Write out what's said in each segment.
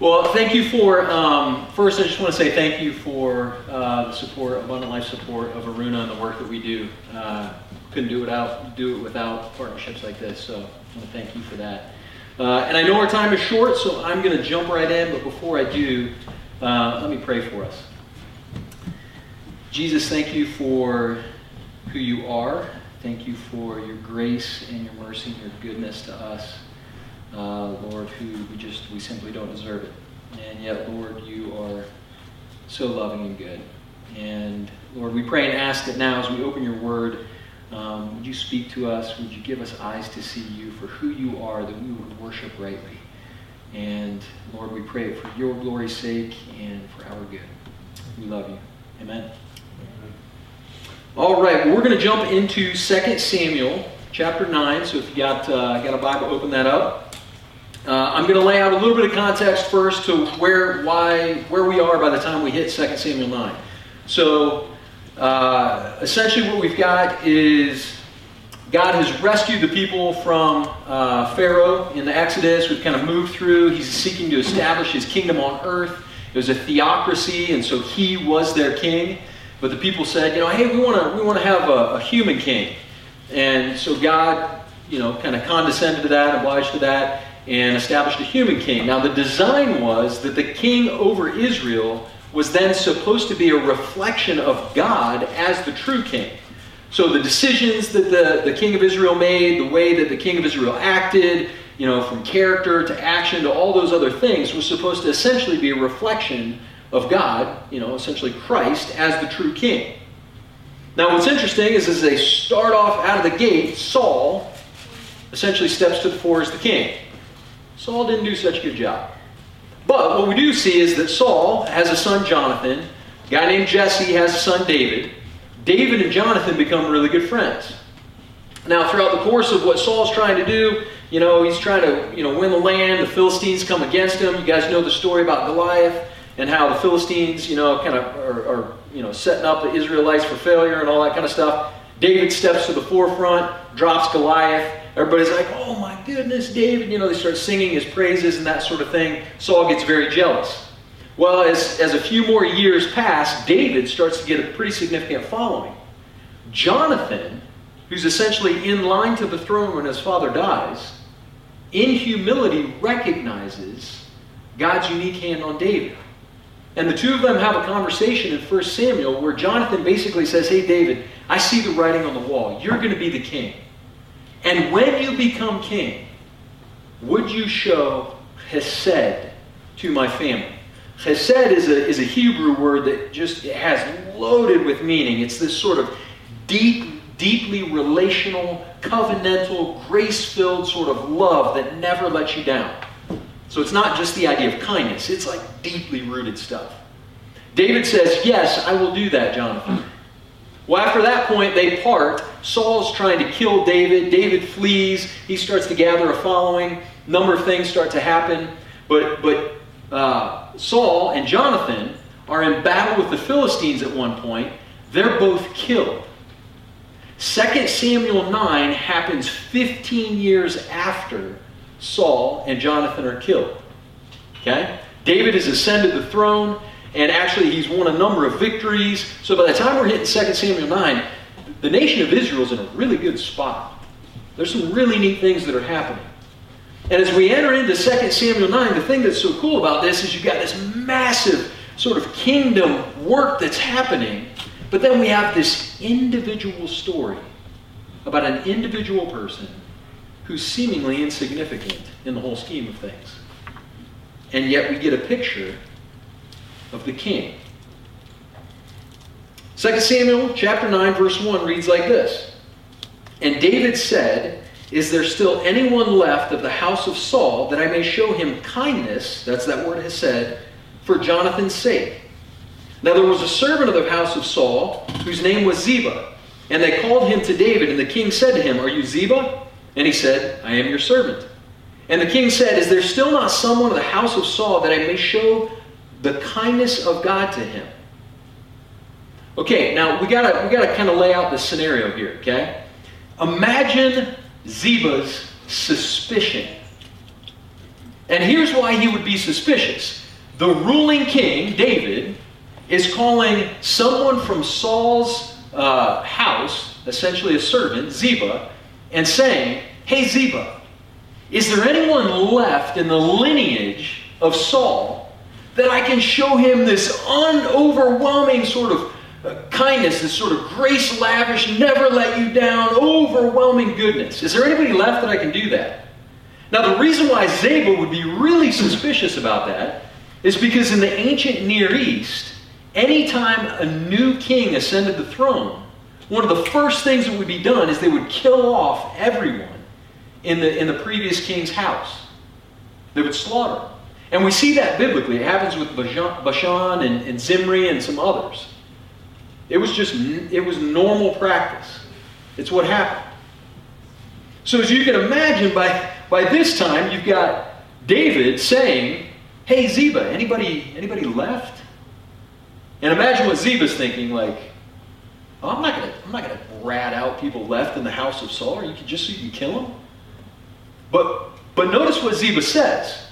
Well, thank you for, um, first, I just want to say thank you for uh, the support, Abundant Life support of Aruna and the work that we do. Uh, couldn't do, it, without, do it without partnerships like this, so I want to thank you for that. Uh, and I know our time is short, so I'm going to jump right in, but before I do, uh, let me pray for us. Jesus, thank you for who you are. Thank you for your grace and your mercy and your goodness to us uh, Lord, who we just, we simply don't deserve it. And yet, Lord, you are so loving and good. And Lord, we pray and ask that now as we open your word, um, would you speak to us? Would you give us eyes to see you for who you are, that we would worship rightly? And Lord, we pray for your glory's sake and for our good. We love you. Amen. All right, we're going to jump into 2 Samuel chapter 9. So if you got, uh, got a Bible, open that up. Uh, I'm going to lay out a little bit of context first to where, why, where we are by the time we hit 2 Samuel 9. So, uh, essentially, what we've got is God has rescued the people from uh, Pharaoh in the Exodus. We've kind of moved through. He's seeking to establish his kingdom on earth. It was a theocracy, and so he was their king. But the people said, you know, hey, we want to we want to have a, a human king. And so God, you know, kind of condescended to that, obliged to that and established a human king. Now, the design was that the king over Israel was then supposed to be a reflection of God as the true king. So the decisions that the, the king of Israel made, the way that the king of Israel acted, you know, from character to action to all those other things, was supposed to essentially be a reflection of God, you know, essentially Christ as the true king. Now, what's interesting is as they start off out of the gate, Saul essentially steps to the fore as the king. Saul didn't do such a good job. But what we do see is that Saul has a son, Jonathan. A guy named Jesse has a son, David. David and Jonathan become really good friends. Now, throughout the course of what Saul's trying to do, you know, he's trying to, you know, win the land. The Philistines come against him. You guys know the story about Goliath and how the Philistines, you know, kind of are, are you know, setting up the Israelites for failure and all that kind of stuff. David steps to the forefront, drops Goliath. Everybody's like, oh my goodness, David. You know, they start singing his praises and that sort of thing. Saul gets very jealous. Well, as, as a few more years pass, David starts to get a pretty significant following. Jonathan, who's essentially in line to the throne when his father dies, in humility recognizes God's unique hand on David. And the two of them have a conversation in 1 Samuel where Jonathan basically says, Hey, David, I see the writing on the wall. You're going to be the king. And when you become king, would you show hesed to my family? Hesed is a, is a Hebrew word that just has loaded with meaning. It's this sort of deep, deeply relational, covenantal, grace filled sort of love that never lets you down. So it's not just the idea of kindness, it's like deeply rooted stuff. David says, Yes, I will do that, Jonathan. Well, after that point, they part. Saul's trying to kill David. David flees. He starts to gather a following. A number of things start to happen. But, but uh, Saul and Jonathan are in battle with the Philistines at one point. They're both killed. 2 Samuel 9 happens 15 years after Saul and Jonathan are killed. Okay? David has ascended the throne, and actually he's won a number of victories. So by the time we're hitting 2 Samuel 9, the nation of Israel is in a really good spot. There's some really neat things that are happening. And as we enter into 2 Samuel 9, the thing that's so cool about this is you've got this massive sort of kingdom work that's happening, but then we have this individual story about an individual person who's seemingly insignificant in the whole scheme of things. And yet we get a picture of the king. 2 Samuel chapter 9 verse 1 reads like this. And David said, Is there still anyone left of the house of Saul that I may show him kindness, that's that word hesed, for Jonathan's sake? Now there was a servant of the house of Saul whose name was Ziba, and they called him to David, and the king said to him, Are you Ziba? And he said, I am your servant. And the king said, Is there still not someone of the house of Saul that I may show the kindness of God to him? Okay, now we gotta we gotta kind of lay out the scenario here, okay? Imagine Ziba's suspicion And here's why he would be suspicious. The ruling king, David, is calling someone from Saul's uh, house, essentially a servant, Ziba, and saying, Hey, Ziba, is there anyone left in the lineage of Saul that I can show him this unoverwhelming sort of uh, kindness, this sort of grace lavish, never let you down, overwhelming goodness? Is there anybody left that I can do that? Now, the reason why Ziba would be really suspicious about that is because in the ancient Near East, anytime a new king ascended the throne, one of the first things that would be done is they would kill off everyone in the, in the previous king's house. They would slaughter. And we see that biblically. It happens with Baasha and, and Zimri and some others. It was just, it was normal practice. It's what happened. So as you can imagine, by, by this time, you've got David saying, Hey, Ziba, anybody, anybody left? And imagine what Ziba's thinking, like, oh, I'm not gonna, I'm not gonna rat out people left in the house of Saul, or you just so you can kill them. But but notice what Ziba says.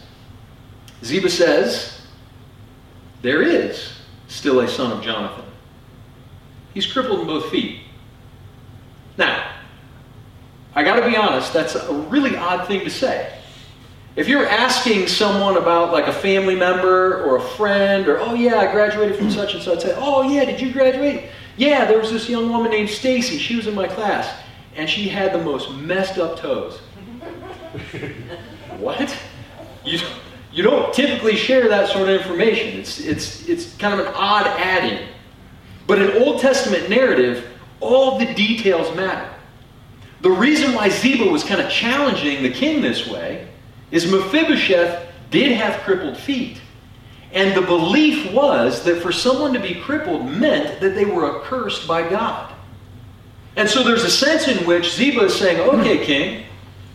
Ziba says, There is still a son of Jonathan. He's crippled in both feet. Now, I got to be honest, that's a really odd thing to say. If you're asking someone about like a family member or a friend, or, oh yeah, I graduated from such and such, so, I'd say, oh yeah, did you graduate? Yeah, there was this young woman named Stacy. She was in my class, and she had the most messed up toes. what? You, you don't typically share that sort of information. It's, it's, it's kind of an odd add in. But in Old Testament narrative, all the details matter. The reason why Ziba was kind of challenging the king this way is Mephibosheth did have crippled feet. And the belief was that for someone to be crippled meant that they were accursed by God. And so there's a sense in which Ziba is saying, okay, king,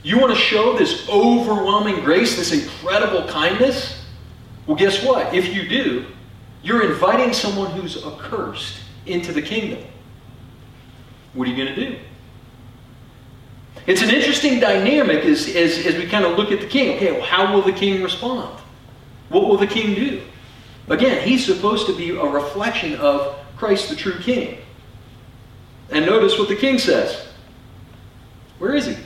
you want to show this overwhelming grace, this incredible kindness? Well, guess what? If you do, you're inviting someone who's accursed into the kingdom. What are you going to do? It's an interesting dynamic as, as, as we kind of look at the king. Okay, well, how will the king respond? What will the king do? Again, he's supposed to be a reflection of Christ the true king. And notice what the king says. Where is he?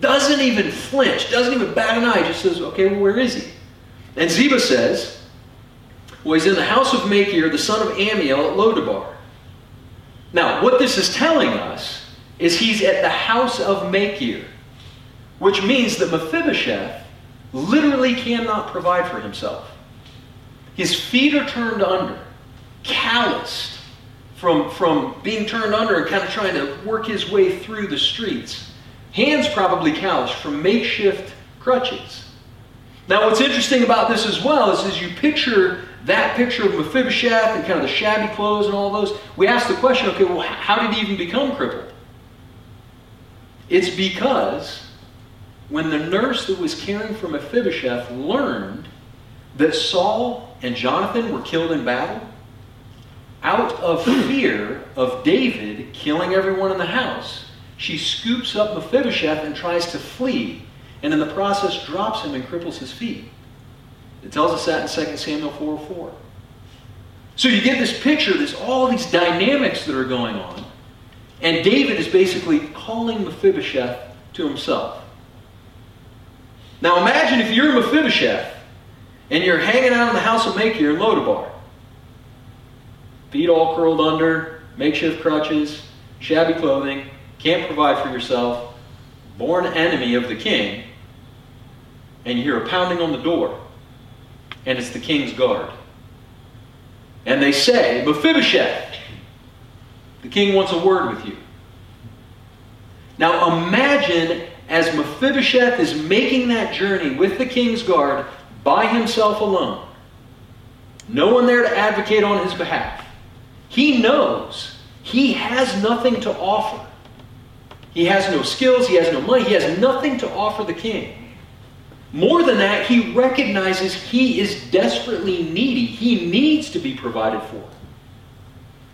Doesn't even flinch, doesn't even bat an eye, just says, okay, well, where is he? And Ziba says, well, he's in the house of Machir, the son of Ammiel at Lodabar. Now, what this is telling us is he's at the house of Machir, which means that Mephibosheth literally cannot provide for himself. His feet are turned under, calloused from, from being turned under and kind of trying to work his way through the streets. Hands probably calloused from makeshift crutches. Now, what's interesting about this as well is as you picture that picture of Mephibosheth and kind of the shabby clothes and all those, we ask the question okay, well, how did he even become crippled? It's because when the nurse that was caring for Mephibosheth learned that Saul and Jonathan were killed in battle, out of fear of David killing everyone in the house, she scoops up Mephibosheth and tries to flee, and in the process drops him and cripples his feet. It tells us that in 2 Samuel 4 4. So you get this picture, there's all these dynamics that are going on. And David is basically calling Mephibosheth to himself. Now imagine if you're Mephibosheth and you're hanging out in the house of Machir in Lodabar. Feet all curled under, makeshift crutches, shabby clothing, can't provide for yourself, born enemy of the king, and you hear a pounding on the door, and it's the king's guard. And they say, Mephibosheth, the king wants a word with you. Now imagine as Mephibosheth is making that journey with the king's guard by himself alone, no one there to advocate on his behalf. He knows he has nothing to offer. He has no skills, he has no money, he has nothing to offer the king. More than that, he recognizes he is desperately needy. He needs to be provided for.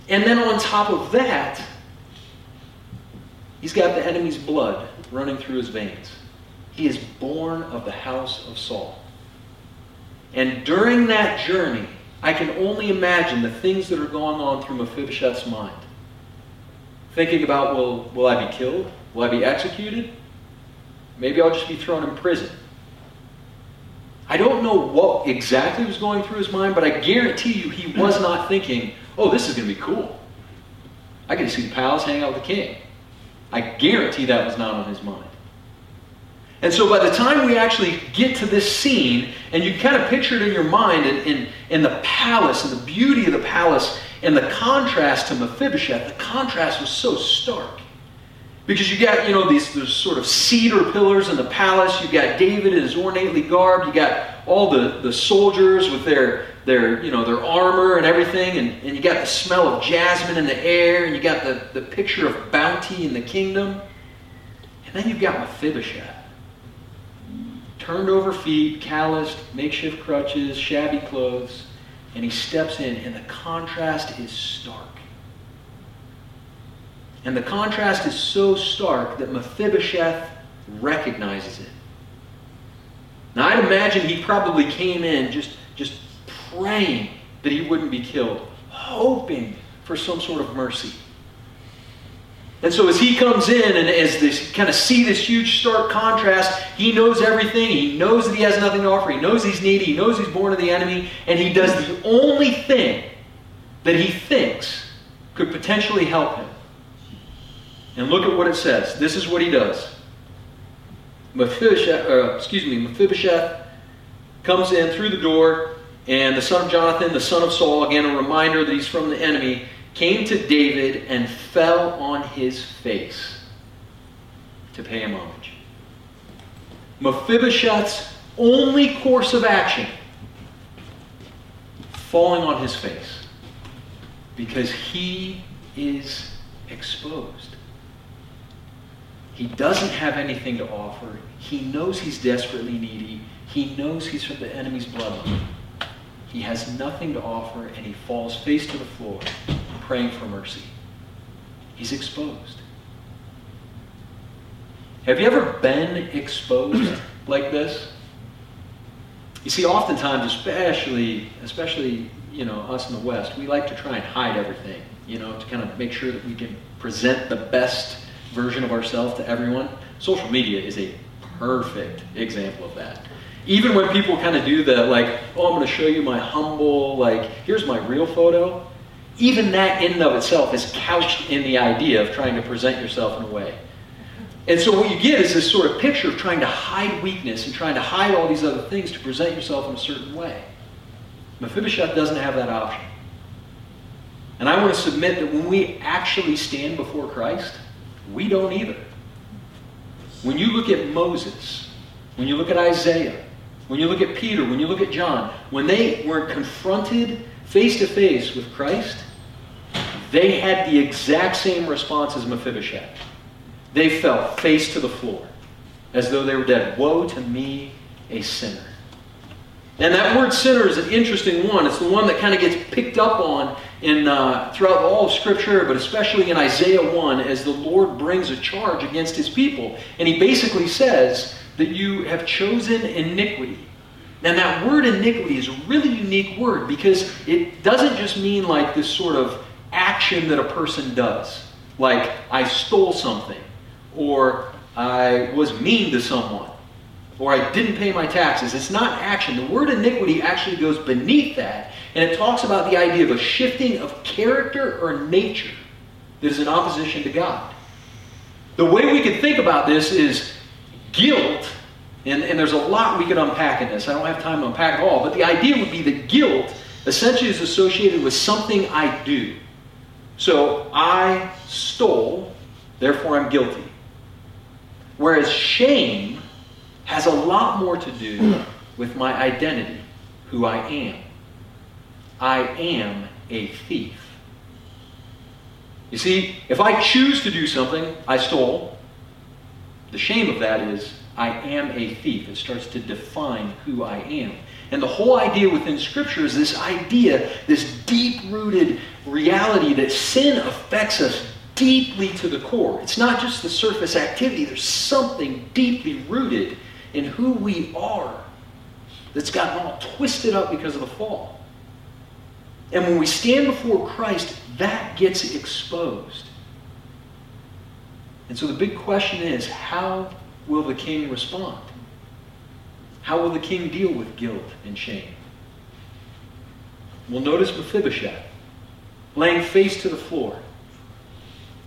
And then on top of that, he's got the enemy's blood running through his veins. he is born of the house of Saul. And during that journey, I can only imagine the things that are going on through Mephibosheth's mind. Thinking about, well, will I be killed? Will I be executed? Maybe I'll just be thrown in prison. I don't know what exactly was going through his mind, but I guarantee you he was not thinking, oh, this is going to be cool. I get to see the palace, hang out with the king. I guarantee that was not on his mind. And so by the time we actually get to this scene, and you kind of picture it in your mind, in, in, in the palace, and the beauty of the palace, and the contrast to Mephibosheth, the contrast was so stark. Because you got, you know, these, these sort of cedar pillars in the palace. You got David in his ornately garbed. You got all the, the soldiers with their, their, you know, their armor and everything. And, and you got the smell of jasmine in the air. And you got the, the picture of bounty in the kingdom. And then you've got Mephibosheth. Turned over feet, calloused, makeshift crutches, shabby clothes. And he steps in, and the contrast is stark. And the contrast is so stark that Mephibosheth recognizes it. Now, I'd imagine he probably came in just, just praying that he wouldn't be killed, hoping for some sort of mercy. And so as he comes in and as this kind of see this huge stark contrast, he knows everything. He knows that he has nothing to offer. He knows he's needy. He knows he's born of the enemy. And he does the only thing that he thinks could potentially help him. And look at what it says. This is what he does. Mephibosheth, uh, excuse me, Mephibosheth comes in through the door, and the son of Jonathan, the son of Saul, again a reminder that he's from the enemy, came to David and fell on his face to pay him homage. Mephibosheth's only course of action, falling on his face, because he is exposed. He doesn't have anything to offer. He knows he's desperately needy. He knows he's from the enemy's bloodline. He has nothing to offer, and he falls face to the floor, praying for mercy. He's exposed. Have you ever been exposed like this? You see, oftentimes, especially, especially, you know, us in the West, we like to try and hide everything, you know, to kind of make sure that we can present the best version of ourselves to everyone. Social media is a perfect example of that. Even when people kind of do the like, oh, I'm going to show you my humble, like, here's my real photo. Even that in and of itself is couched in the idea of trying to present yourself in a way. And so what you get is this sort of picture of trying to hide weakness and trying to hide all these other things to present yourself in a certain way. Mephibosheth doesn't have that option. And I want to submit that when we actually stand before Christ, we don't either. When you look at Moses, when you look at Isaiah, when you look at Peter, when you look at John, when they were confronted face to face with Christ, they had the exact same response as Mephibosheth. They fell face to the floor as though they were dead. Woe to me, a sinner. And that word sinner is an interesting one. It's the one that kind of gets picked up on in, uh, throughout all of Scripture, but especially in Isaiah 1, as the Lord brings a charge against his people. And he basically says that you have chosen iniquity. And that word iniquity is a really unique word because it doesn't just mean like this sort of action that a person does. Like, I stole something, or I was mean to someone or I didn't pay my taxes. It's not action. The word iniquity actually goes beneath that, and it talks about the idea of a shifting of character or nature that is in opposition to God. The way we can think about this is guilt, and, and there's a lot we could unpack in this. I don't have time to unpack all, but the idea would be that guilt essentially is associated with something I do. So I stole, therefore I'm guilty. Whereas shame has a lot more to do with my identity, who I am. I am a thief. You see, if I choose to do something I stole, the shame of that is I am a thief. It starts to define who I am. And the whole idea within Scripture is this idea, this deep rooted reality that sin affects us deeply to the core. It's not just the surface activity, there's something deeply rooted in who we are that's gotten all twisted up because of the fall. And when we stand before Christ, that gets exposed. And so the big question is how will the king respond? How will the king deal with guilt and shame? Well, notice Mephibosheth laying face to the floor.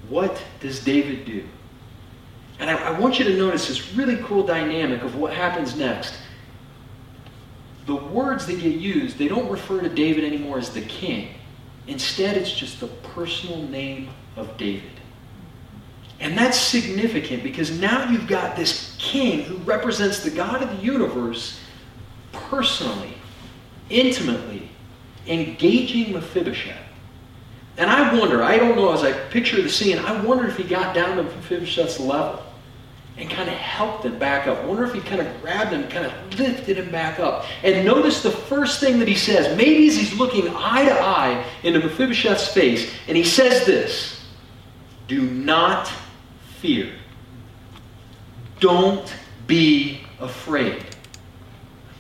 What does David do? And I, I, want you to notice this really cool dynamic of what happens next. The words that get used, they don't refer to David anymore as the king. Instead, it's just the personal name of David. And that's significant because now you've got this king who represents the God of the universe personally, intimately, engaging Mephibosheth. And I wonder, I don't know, as I picture the scene, I wonder if he got down to Mephibosheth's level and kind of helped him back up. I wonder if he kind of grabbed him, kind of lifted him back up. And notice the first thing that he says, maybe as he's looking eye to eye into Mephibosheth's face, and he says this Do not fear. Don't be afraid.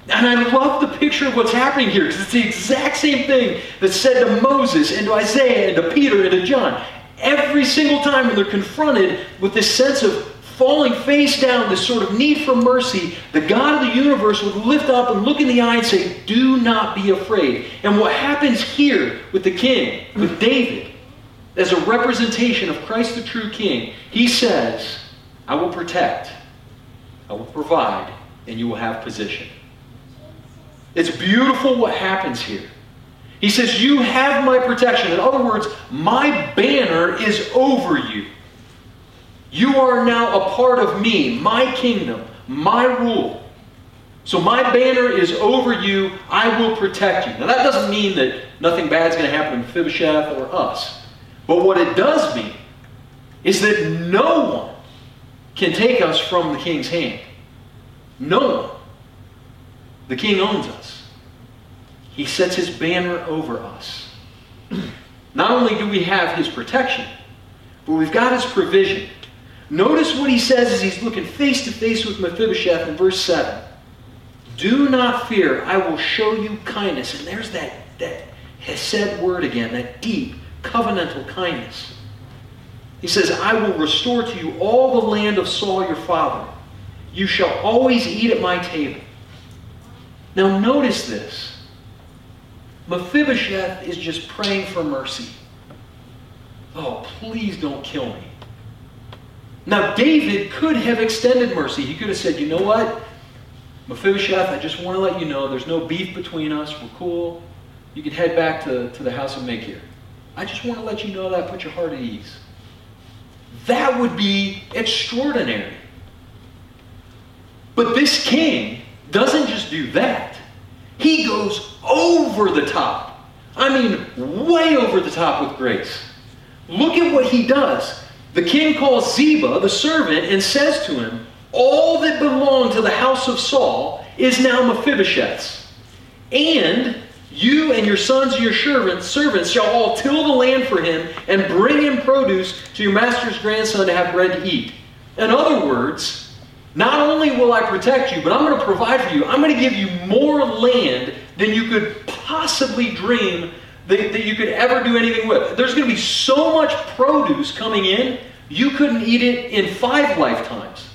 And I love the picture of what's happening here because it's the exact same thing that's said to Moses and to Isaiah and to Peter and to John. Every single time when they're confronted with this sense of falling face down, this sort of need for mercy, the God of the universe would lift up and look in the eye and say, Do not be afraid. And what happens here with the king, with David, as a representation of Christ the true king, he says, I will protect, I will provide, and you will have position. It's beautiful what happens here. He says, You have my protection. In other words, my banner is over you. You are now a part of me, my kingdom, my rule. So my banner is over you. I will protect you. Now that doesn't mean that nothing bad is going to happen to Mephibosheth or us. But what it does mean is that no one can take us from the king's hand. No one. The king owns us. He sets his banner over us. Not only do we have his protection, but we've got his provision. Notice what he says as he's looking face to face with Mephibosheth in verse 7. Do not fear, I will show you kindness. And there's that, that Hesed word again, that deep, covenantal kindness. He says, I will restore to you all the land of Saul your father. You shall always eat at my table. Now, notice this. Mephibosheth is just praying for mercy. Oh, please don't kill me. Now, David could have extended mercy. He could have said, You know what? Mephibosheth, I just want to let you know there's no beef between us. We're cool. You can head back to, to the house of Machir. I just want to let you know that. Put your heart at ease. That would be extraordinary. But this king doesn't just do that, he goes over the top. I mean, way over the top with grace. Look at what he does. The king calls Ziba, the servant, and says to him, All that belonged to the house of Saul is now Mephibosheth's. And you and your sons and your servants, servants shall all till the land for him and bring him produce to your master's grandson to have bread to eat. In other words, not only will I protect you, but I'm going to provide for you. I'm going to give you more land than you could possibly dream that, that you could ever do anything with. There's going to be so much produce coming in, you couldn't eat it in five lifetimes.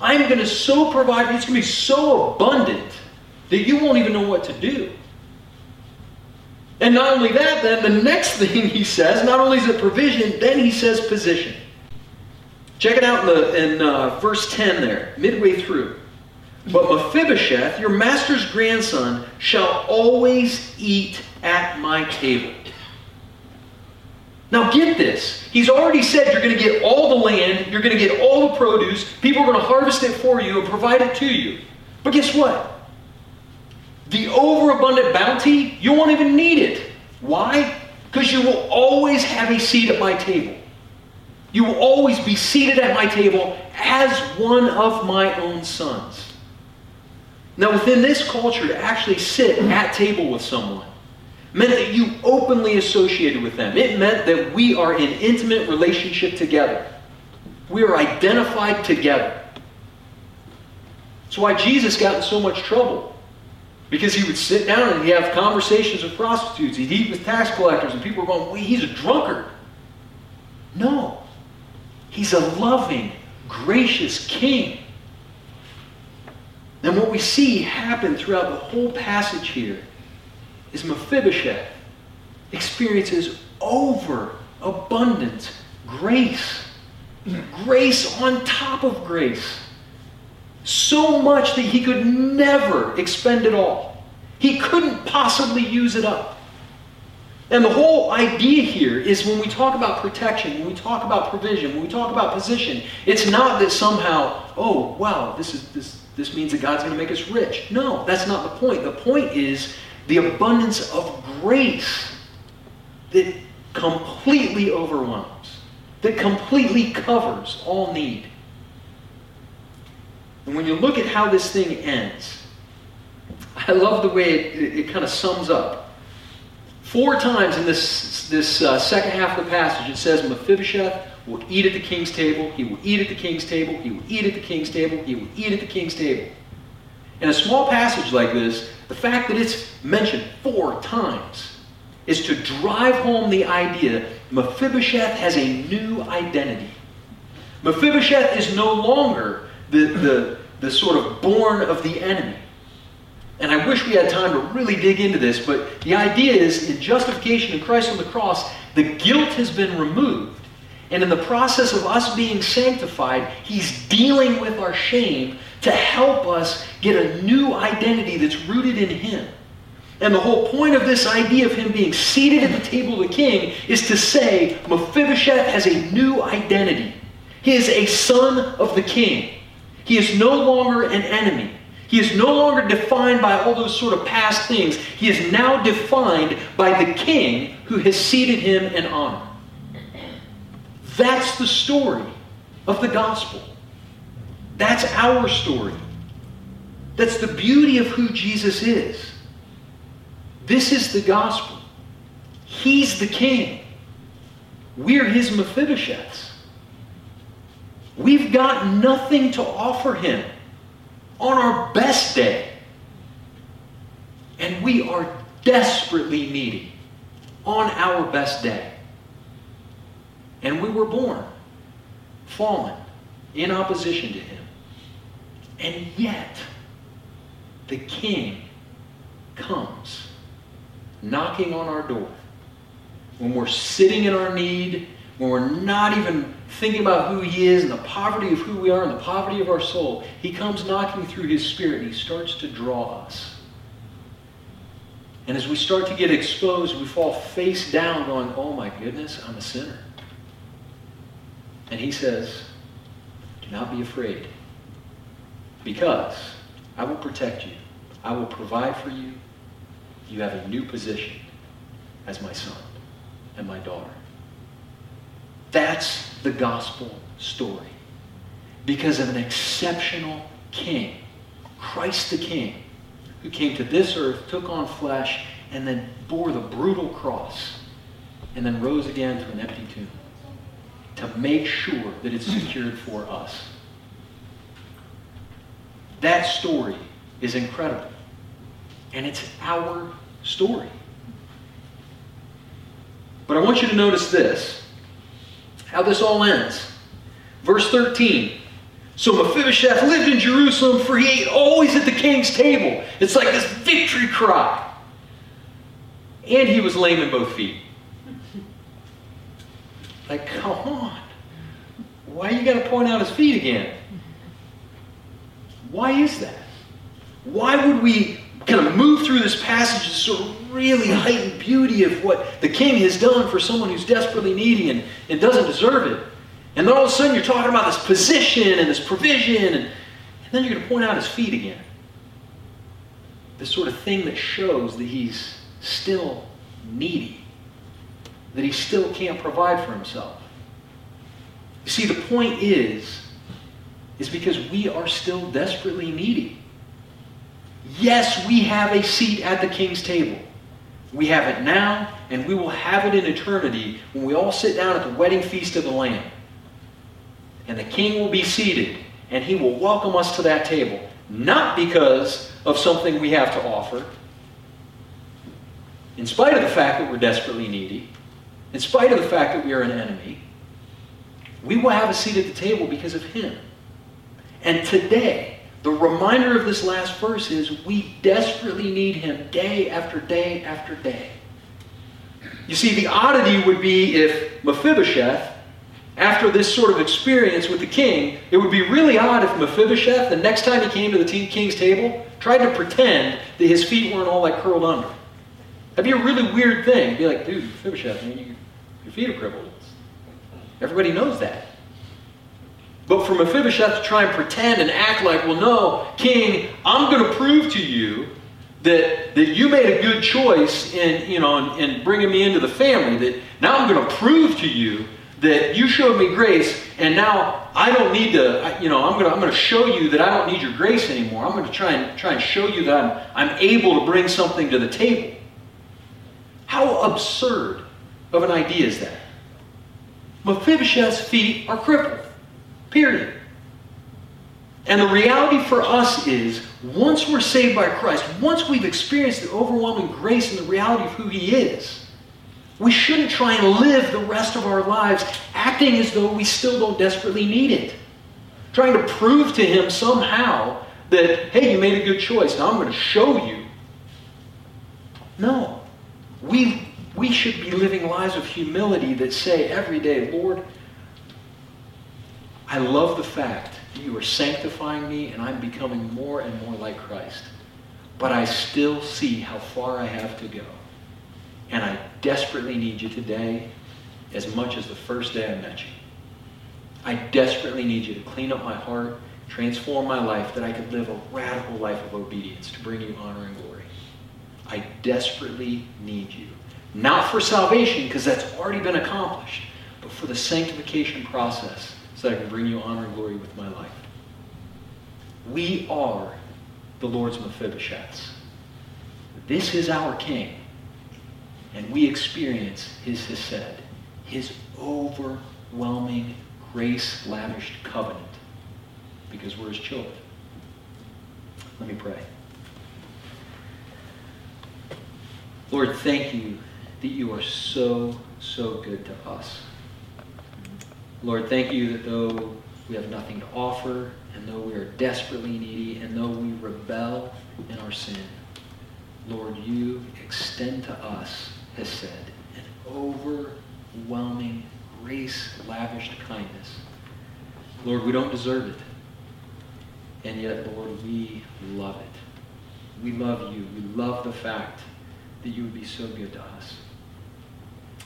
I'm going to so provide, it's going to be so abundant that you won't even know what to do. And not only that, then the next thing he says, not only is it provision, then he says position. Check it out in, the, in uh, verse 10 there, midway through. But Mephibosheth, your master's grandson, shall always eat at my table. Now get this. He's already said you're going to get all the land, you're going to get all the produce, people are going to harvest it for you and provide it to you. But guess what? The overabundant bounty, you won't even need it. Why? Because you will always have a seat at my table. You will always be seated at my table as one of my own sons. Now, within this culture, to actually sit at table with someone meant that you openly associated with them. It meant that we are in intimate relationship together. We are identified together. That's why Jesus got in so much trouble. Because he would sit down and he'd have conversations with prostitutes. He'd eat with tax collectors, and people were going, well, he's a drunkard. No. He's a loving, gracious king. And what we see happen throughout the whole passage here is Mephibosheth experiences over abundant grace. Grace on top of grace. So much that he could never expend it all. He couldn't possibly use it up. And the whole idea here is when we talk about protection, when we talk about provision, when we talk about position, it's not that somehow, oh, wow, this is this this means that God's going to make us rich. No, that's not the point. The point is the abundance of grace that completely overwhelms, that completely covers all need. And when you look at how this thing ends, I love the way it, it, kind of sums up Four times in this, this uh, second half of the passage, it says Mephibosheth will eat at the king's table, he will eat at the king's table, he will eat at the king's table, he will eat at the king's table. In a small passage like this, the fact that it's mentioned four times is to drive home the idea Mephibosheth has a new identity. Mephibosheth is no longer the, the, the sort of born of the enemy. And I wish we had time to really dig into this, but the idea is in justification in Christ on the cross, the guilt has been removed. And in the process of us being sanctified, He's dealing with our shame to help us get a new identity that's rooted in Him. And the whole point of this idea of Him being seated at the table of the king is to say Mephibosheth has a new identity. He is a son of the king. He is no longer an enemy. He is no longer defined by all those sort of past things. He is now defined by the king who has seated him in honor. That's the story of the gospel. That's our story. That's the beauty of who Jesus is. This is the gospel. He's the king. We're his Mephibosheths. We've got nothing to offer him on our best day. And we are desperately needy on our best day. And we were born fallen in opposition to him. And yet, the king comes knocking on our door when we're sitting in our need, when we're not even thinking about who He is and the poverty of who we are and the poverty of our soul, He comes knocking through His Spirit and He starts to draw us. And as we start to get exposed, we fall face down going, Oh my goodness, I'm a sinner. And He says, Do not be afraid, because I will protect you, I will provide for you. You have a new position as my son and my daughter. That's the gospel story. Because of an exceptional king, Christ the King, who came to this earth, took on flesh, and then bore the brutal cross, and then rose again to an empty tomb to make sure that it's secured for us. That story is incredible. And it's our story. But I want you to notice this how this all ends. Verse 13. So Mephibosheth lived in Jerusalem, for he ate always at the king's table. It's like this victory cry. And he was lame in both feet. Like, come on. Why you got to point out his feet again? Why is that? Why would we kind of move through this passage to sort of really heightened beauty of what the king has done for someone who's desperately needy and, and doesn't deserve it. And then all of a sudden you're talking about this position and this provision, and, and then you're going to point out his feet again. This sort of thing that shows that he's still needy, that he still can't provide for himself. You see, the point is, is because we are still desperately needy. Yes, we have a seat at the king's table. We have it now, and we will have it in eternity when we all sit down at the wedding feast of the Lamb. And the king will be seated, and he will welcome us to that table, not because of something we have to offer, in spite of the fact that we're desperately needy, in spite of the fact that we are an enemy, we will have a seat at the table because of him. And today, the reminder of this last verse is we desperately need him day after day after day. You see, the oddity would be if Mephibosheth, after this sort of experience with the king, it would be really odd if Mephibosheth, the next time he came to the king's table, tried to pretend that his feet weren't all like curled under. That'd be a really weird thing. Be like, dude, Mephibosheth, I mean, you, your feet are crippled. Everybody knows that. But for Mephibosheth to try and pretend and act like, well, no, king, I'm going to prove to you that, that you made a good choice in, you know, in, in bringing me into the family, that now I'm going to prove to you that you showed me grace, and now I don't need to, you know, I'm going to, I'm going to show you that I don't need your grace anymore. I'm going to try and, try and show you that I'm, I'm able to bring something to the table. How absurd of an idea is that? Mephibosheth's feet are crippled. Period. And the reality for us is, once we're saved by Christ, once we've experienced the overwhelming grace and the reality of who He is, we shouldn't try and live the rest of our lives acting as though we still don't desperately need it. Trying to prove to Him somehow that, hey, you made a good choice. Now I'm going to show you. No. We, we should be living lives of humility that say every day, Lord, I love the fact that you are sanctifying me and I'm becoming more and more like Christ. But I still see how far I have to go. And I desperately need you today as much as the first day I met you. I desperately need you to clean up my heart, transform my life, that I could live a radical life of obedience to bring you honor and glory. I desperately need you. Not for salvation, because that's already been accomplished, but for the sanctification process so that I can bring you honor and glory with my life. We are the Lord's Mephibosheths. This is our King. And we experience his Hesed, his overwhelming, grace lavished covenant, because we're his children. Let me pray. Lord, thank you that you are so, so good to us. Lord, thank you that though we have nothing to offer, and though we are desperately needy, and though we rebel in our sin, Lord, you extend to us, hesed, an overwhelming, grace-lavished kindness. Lord, we don't deserve it. And yet, Lord, we love it. We love you. We love the fact that you would be so good to us.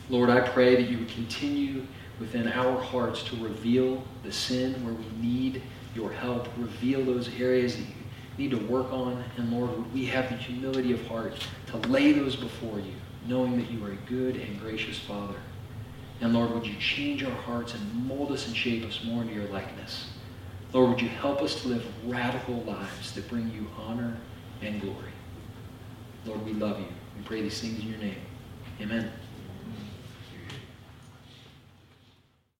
Lord, I pray that you would continue within our hearts to reveal the sin where we need your help, reveal those areas that you need to work on. And Lord, would we have the humility of heart to lay those before you, knowing that you are a good and gracious Father. And Lord, would you change our hearts and mold us and shape us more into your likeness? Lord, would you help us to live radical lives that bring you honor and glory? Lord, we love you. We pray these things in your name. Amen.